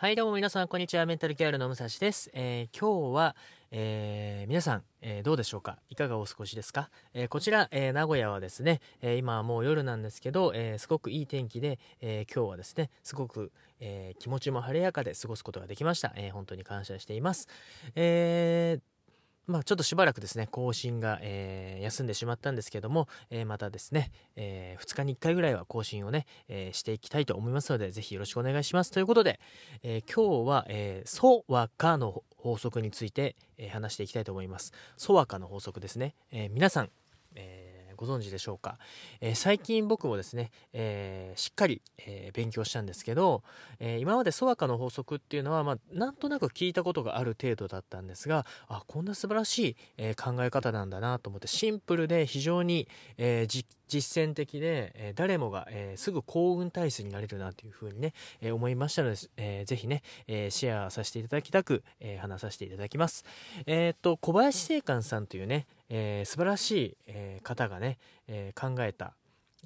はい、どうも皆さん、こんにちは。メンタルケアルの武蔵です。えー今日は、えー皆さん、えーどうでしょうか？いかがお過ごしですか、えこちら、え名古屋はですね、え今はもう夜なんですけど、えすごくいい天気で、え今日はですね、すごく、え気持ちも晴れやかで過ごすことができました。え本当に感謝しています。えーまあ、ちょっとしばらくですね、更新が、えー休んでしまったんですけども、えーまたですね、え2日に1回ぐらいは更新をね、えしていきたいと思いますので、ぜひよろしくお願いします。ということで、え今日は、えー、ソワカの法則について、え話していきたいと思います。ソワカの法則ですね。え皆さん、えご存知でしょうか、えー最近僕もですね、えーしっかり、えー勉強したんですけど、え今までソワカの法則っていうのは、まあ、なんとなく聞いたことがある程度だったんですがあこんな素晴らしい、え考え方なんだなと思ってシンプルで非常に、え実践的で、え誰もが、えすぐ幸運体質になれるなというふうにね、え思いましたので、えーぜひね、えシェアさせていただきたく、え話させていただきます。えっと小林正観さんというね、えー素晴らしい、えー方がね、えー考えた、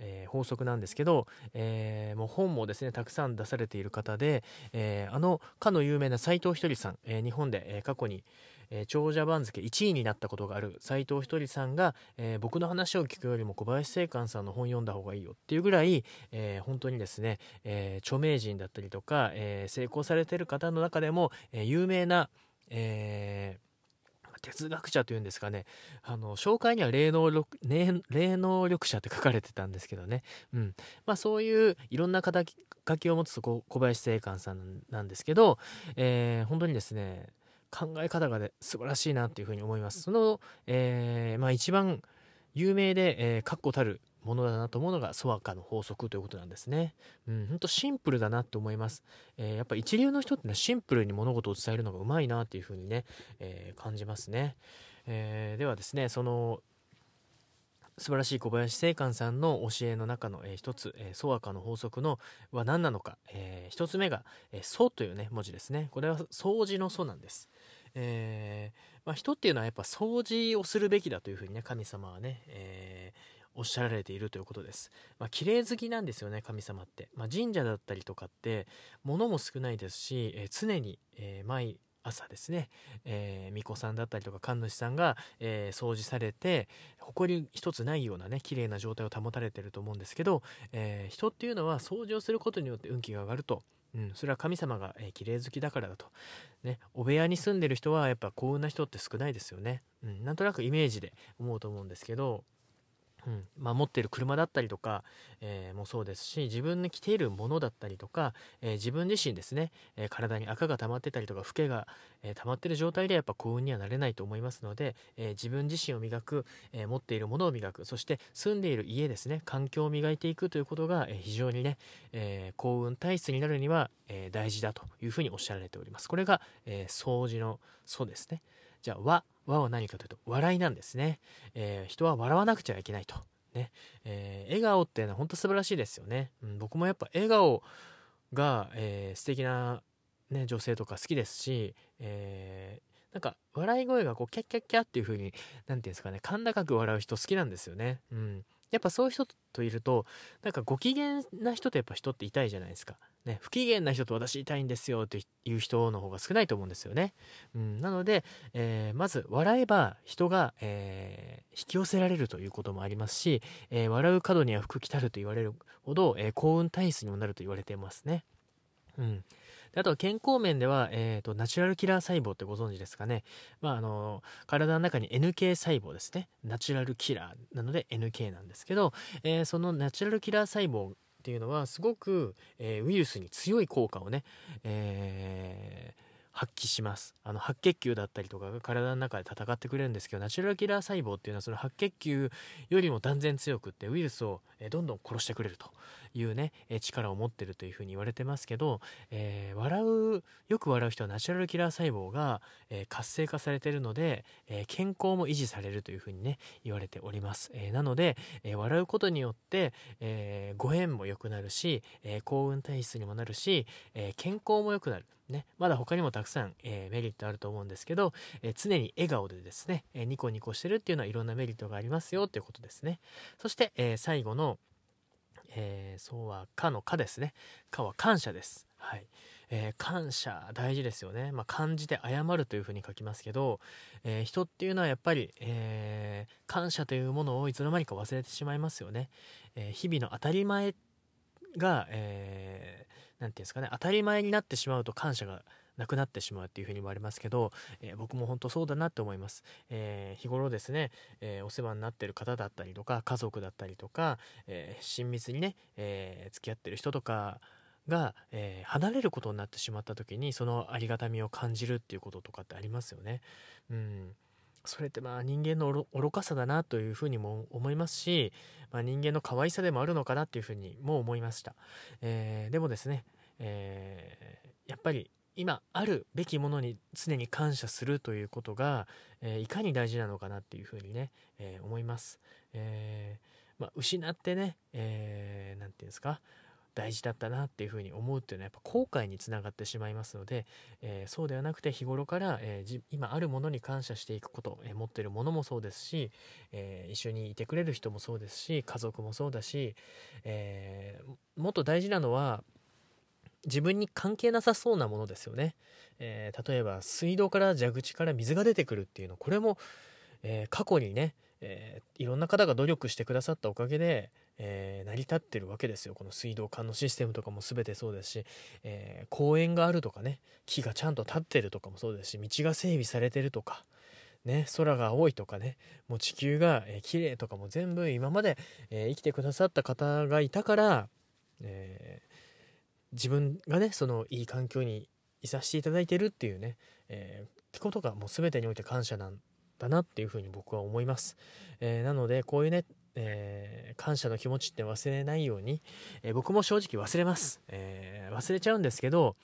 えー法則なんですけど、えーもう本もですねたくさん出されている方で、えーあのかの有名な斎藤ひとりさん、えー日本で、えー過去に、えー長者番付1位になったことがある斎藤ひとりさんが、えー僕の話を聞くよりも小林正観さんの本読んだ方がいいよっていうぐらい、えー本当にですね、えー著名人だったりとか、えー成功されてる方の中でも、えー有名な、えー哲学者というんですかね。あの紹介には霊能力霊霊能力者って書かれてたんですけどね、うん。まあ、そういういろんな肩書きを持つこ小林正観さんなんですけど、えー本当にですね考え方がね素晴らしいなっていうふうに思います。その、えーまあ、一番有名で、えー確固たるものだなと思うのがソワカの法則ということなんですね。うん、ほんとシンプルだなって思います。えーやっぱ一流の人ってのはシンプルに物事を伝えるのがうまいなっていうふうにね、えー感じますね。えーではですね、その素晴らしい小林正観さんの教えの中の、えー一つ、えー、ソワカの法則のは何なのか、えーつ目が「えーソ」というね文字ですねこれは掃除の「ソ」なんです、えーまあ、人っていうのはやっぱ掃除をするべきだというふうにね神様はね、えーおっしゃられているということです。まあ、綺麗好きなんですよね神様って、まあ、神社だったりとかって物も少ないですし、えー常に、えー毎朝ですね、えー、巫女さんだったりとか神主さんが、えー掃除されて埃一つないようなね綺麗な状態を保たれてると思うんですけど、えー人っていうのは掃除をすることによって運気が上がると。うん、それは神様が、えー綺麗好きだからだと、ね、お部屋に住んでる人はやっぱ幸運な人って少ないですよね、うん、なんとなくイメージで思うと思うんですけど、うん。まあ、持ってる車だったりとか、えーもそうですし自分に着ているものだったりとか、えー自分自身ですね、えー体に赤が溜まってたりとか老けが、え溜まってる状態でやっぱ幸運にはなれないと思いますので、え自分自身を磨く、え持っているものを磨くそして住んでいる家ですね環境を磨いていくということが、え非常にね、え幸運体質になるには、え大事だというふうにおっしゃられております。これが、え掃除の「そうですね。じゃあ和。和は何かというと笑いなんですね、えー人は笑わなくちゃいけないと。ね、えー笑顔っていうのは本当素晴らしいですよね、うん、僕もやっぱ笑顔が、えー素敵なね女性とか好きですし、えーなんか笑い声がこうキャッキャッキャっていう風に何て言うんですかね甲高く笑う人好きなんですよね。うん。やっぱそういう人といるとなんかご機嫌な人とやっぱ人って痛いじゃないですか。ね不機嫌な人と私痛いんですよっていう人の方が少ないと思うんですよね。うんなので、えーまず笑えば人が、えー引き寄せられるということもありますし、えー笑う角には福来たると言われるほど、え幸運体質にもなると言われてますね。うん。であとは健康面では、えーとナチュラルキラー細胞ってご存知ですかね、まあ、あの体の中に NK 細胞ですね。ナチュラルキラーなので NK なんですけど、えーそのナチュラルキラー細胞っていうのはすごく、えーウイルスに強い効果をね、えー発揮します。あの白血球だったりとかが体の中で戦ってくれるんですけどナチュラルキラー細胞っていうのはその白血球よりも断然強くってウイルスをどんどん殺してくれると。いうねえ力を持ってるというふうに言われてますけど、えー笑うよく笑う人はナチュラルキラー細胞が、えー活性化されてるので、えー健康も維持されるというふうにね言われております、えなので、え笑うことによって、えご縁も良くなるし、え幸運体質にもなるし、え健康も良くなる。ね、まだ他にもたくさん、えーメリットあると思うんですけど、えー常に笑顔でですね、えーニコニコしてるっていうのはいろんなメリットがありますよということですね。そして、え最後の、えーそうは「か」の「か」ですね「か」は感謝ですはい、えー、感謝大事ですよね。まあ、漢字で謝るというふうに書きますけど、えー、人っていうのはやっぱり、えー、感謝というものをいつの間にか忘れてしまいますよね。え日々の当たり前が、えー、て言うんですかね、当たり前になってしまうと感謝がなくなってしまうっていうふうに言われますけど、えー、僕も本当そうだなって思います、えー、日頃ですね、えー、お世話になってる方だったりとか家族だったりとか、え親密にね、え付き合ってる人とかが、え離れることになってしまった時にそのありがたみを感じるっていうこととかってありますよね。うん。それってまあ人間の愚かさだなというふうにも思いますし、まあ、人間の可愛さでもあるのかなっていうふうにも思いました、えー、でもですね、えー、やっぱり今あるべきものに常に感謝するということが、えー、いかに大事なのかなっていうふうにね、えー、思います。えー、まあ、失ってね、えー、て言うんですか、大事だったなっていうふうに思うっていうのはやっぱ後悔につながってしまいますので、えー、そうではなくて日頃から、えー、今あるものに感謝していくこと、えー、持ってるものもそうですし、え一緒にいてくれる人もそうですし家族もそうだし、えもっと大事なのは自分に関係なさそうなものですよね。えー、例えば水道から蛇口から水が出てくるっていうのこれも、えー、過去にね、えー、いろんな方が努力してくださったおかげで、え成り立ってるわけですよこの水道管のシステムとかも全てそうですし、え公園があるとかね木がちゃんと立ってるとかもそうですし道が整備されてるとか。ね、空が青いとかねもう地球が、えー、綺麗とかも全部今まで、え生きてくださった方がいたから、えー自分がねそのいい環境にいさせていただいてるっていうね、えー、ってことがもう全てにおいて感謝なんだなっていうふうに僕は思います、えー、なのでこういうね、えー、感謝の気持ちって忘れないように、え僕も正直忘れます、え忘れちゃうんですけど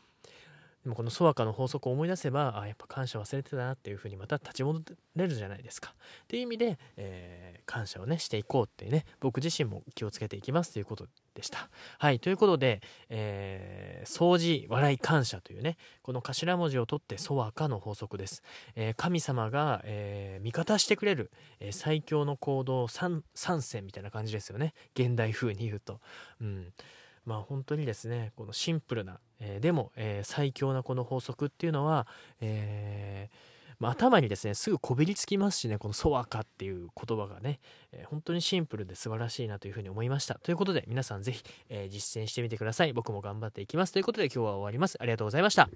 でもこのソワカの法則を思い出せばあやっぱ感謝忘れてたなっていうふうにまた立ち戻れるじゃないですか。っていう意味で、えー、感謝をねしていこうっていうね僕自身も気をつけていきますということでした。はいということで、えー、掃除笑い感謝というねこの頭文字を取ってソワカの法則です、えー、神様が、え味方してくれる、え最強の行動 3, 3選みたいな感じですよね。現代風に言うと。うん。まあ本当にですねこのシンプルな、えー、でも、えー、最強なこの法則っていうのは、えー、まあ、頭にですねすぐこびりつきますしねこの「ソワカ」っていう言葉がね、え本当にシンプルで素晴らしいなというふうに思いました。ということで皆さん是非、え実践してみてください。僕も頑張っていきます。ということで今日は終わります。ありがとうございました。